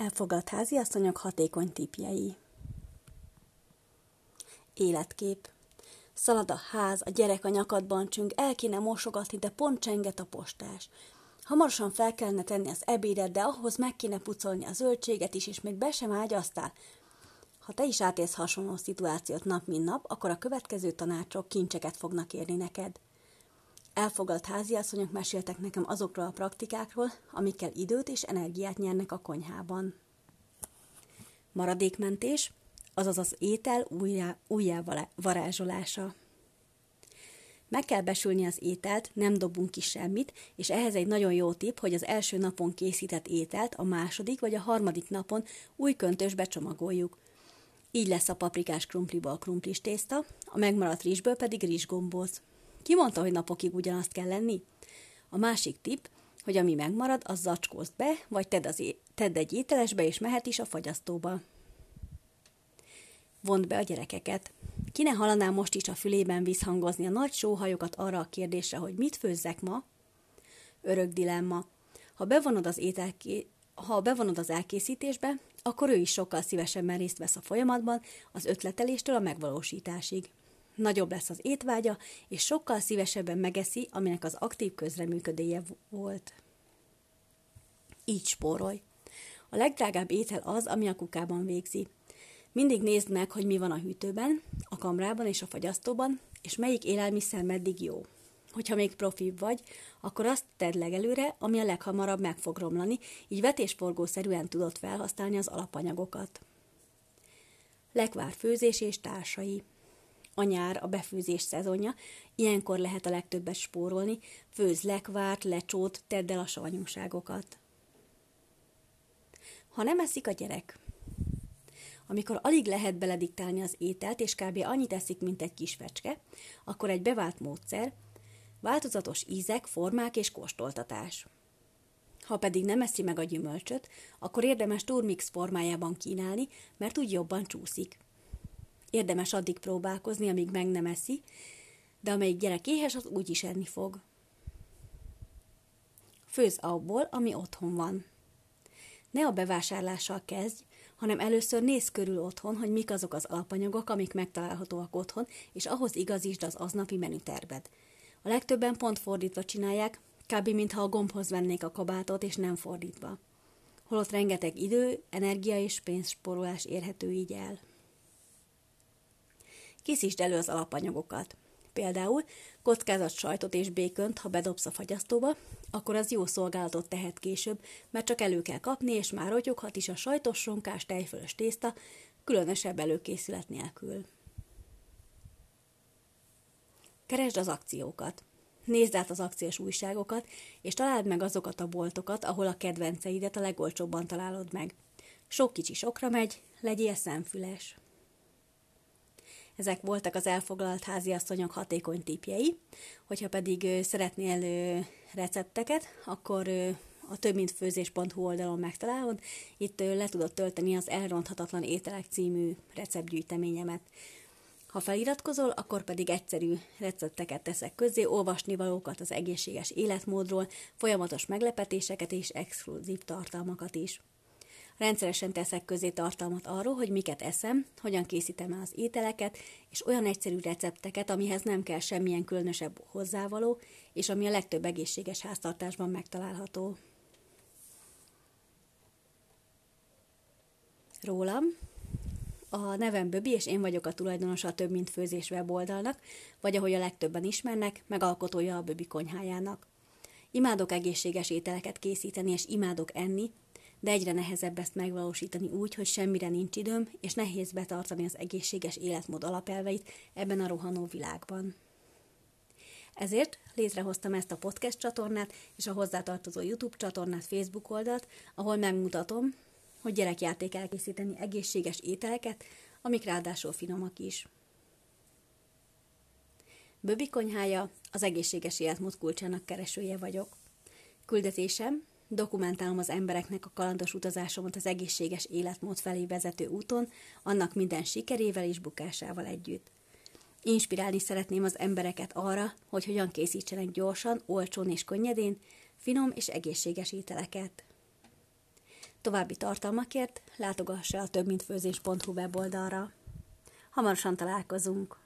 Elfogadt háziasszonyok hatékony tipjei. Életkép. Szalad a ház, a gyerek a nyakadban csüng, el kéne mosogatni, de pont csenget a postás. Hamarosan fel kellene tenni az ebédet, de ahhoz meg kéne pucolni a zöldséget is, és még be sem ágyaztál. Ha te is átélsz hasonló szituációt nap mint nap, akkor a következő tanácsok kincseket fognak érni neked. Elfogadt háziasszonyok meséltek nekem azokról a praktikákról, amikkel időt és energiát nyernek a konyhában. Maradékmentés, azaz az étel újjá, újjá varázsolása. Meg kell besülni az ételt, nem dobunk ki semmit, és ehhez egy nagyon jó tipp, hogy az első napon készített ételt a második vagy a harmadik napon új köntösbe csomagoljuk. Így lesz a paprikás krumpliból krumplis tészta, a megmaradt rizsből pedig rizsgomboz. Ki mondta, hogy napokig ugyanazt kell lenni? A másik tipp, hogy ami megmarad, az zacskózd be, vagy tedd, az é- tedd egy ételesbe, és mehet is a fagyasztóba. Vond be a gyerekeket. Ki ne hallaná most is a fülében visszhangozni a nagy sóhajokat arra a kérdésre, hogy mit főzzek ma? Örök dilemma. Ha bevonod az, ételké... ha bevonod az elkészítésbe, akkor ő is sokkal szívesebben részt vesz a folyamatban, az ötleteléstől a megvalósításig nagyobb lesz az étvágya, és sokkal szívesebben megeszi, aminek az aktív közreműködéje volt. Így spórolj. A legdrágább étel az, ami a kukában végzi. Mindig nézd meg, hogy mi van a hűtőben, a kamrában és a fagyasztóban, és melyik élelmiszer meddig jó. Hogyha még profi vagy, akkor azt tedd legelőre, ami a leghamarabb meg fog romlani, így vetésforgószerűen tudod felhasználni az alapanyagokat. Lekvár főzés és társai a nyár a befőzés szezonja, ilyenkor lehet a legtöbbet spórolni, főz lekvárt, lecsót, tedd el a savanyúságokat. Ha nem eszik a gyerek, amikor alig lehet belediktálni az ételt, és kb. annyit eszik, mint egy kis fecske, akkor egy bevált módszer, változatos ízek, formák és kóstoltatás. Ha pedig nem eszi meg a gyümölcsöt, akkor érdemes turmix formájában kínálni, mert úgy jobban csúszik. Érdemes addig próbálkozni, amíg meg nem eszi, de amelyik gyerek éhes, az úgy is enni fog. Főz abból, ami otthon van. Ne a bevásárlással kezdj, hanem először nézz körül otthon, hogy mik azok az alapanyagok, amik megtalálhatóak otthon, és ahhoz igazítsd az aznapi menüterved. A legtöbben pont fordítva csinálják, kb. mintha a gombhoz vennék a kabátot, és nem fordítva. Holott rengeteg idő, energia és pénzsporolás érhető így el. Készítsd elő az alapanyagokat. Például kockázat sajtot és békönt, ha bedobsz a fagyasztóba, akkor az jó szolgálatot tehet később, mert csak elő kell kapni, és már rotyoghat is a sajtos ronkás tejfölös tészta, különösebb előkészület nélkül. Keresd az akciókat. Nézd át az akciós újságokat, és találd meg azokat a boltokat, ahol a kedvenceidet a legolcsóbban találod meg. Sok kicsi sokra megy, legyél szemfüles. Ezek voltak az elfoglalt háziasszonyok hatékony tipjei. Hogyha pedig szeretnél recepteket, akkor a több mint főzés.hu oldalon megtalálod. Itt le tudod tölteni az Elronthatatlan ételek című receptgyűjteményemet. Ha feliratkozol, akkor pedig egyszerű recepteket teszek közé, olvasni valókat az egészséges életmódról, folyamatos meglepetéseket és exkluzív tartalmakat is. Rendszeresen teszek közé tartalmat arról, hogy miket eszem, hogyan készítem el az ételeket, és olyan egyszerű recepteket, amihez nem kell semmilyen különösebb hozzávaló, és ami a legtöbb egészséges háztartásban megtalálható. Rólam. A nevem Böbi, és én vagyok a tulajdonosa a Több Mint Főzés weboldalnak, vagy ahogy a legtöbben ismernek, megalkotója a Böbi konyhájának. Imádok egészséges ételeket készíteni, és imádok enni, de egyre nehezebb ezt megvalósítani úgy, hogy semmire nincs időm, és nehéz betartani az egészséges életmód alapelveit ebben a rohanó világban. Ezért létrehoztam ezt a podcast csatornát és a hozzátartozó YouTube csatornát, Facebook oldalt, ahol megmutatom, hogy gyerekjáték elkészíteni egészséges ételeket, amik ráadásul finomak is. Böbi konyhája az egészséges életmód kulcsának keresője vagyok. Küldetésem Dokumentálom az embereknek a kalandos utazásomat az egészséges életmód felé vezető úton, annak minden sikerével és bukásával együtt. Inspirálni szeretném az embereket arra, hogy hogyan készítsenek gyorsan, olcsón és könnyedén, finom és egészséges ételeket. További tartalmakért látogassa a többmintfőzés.hu weboldalra. Hamarosan találkozunk!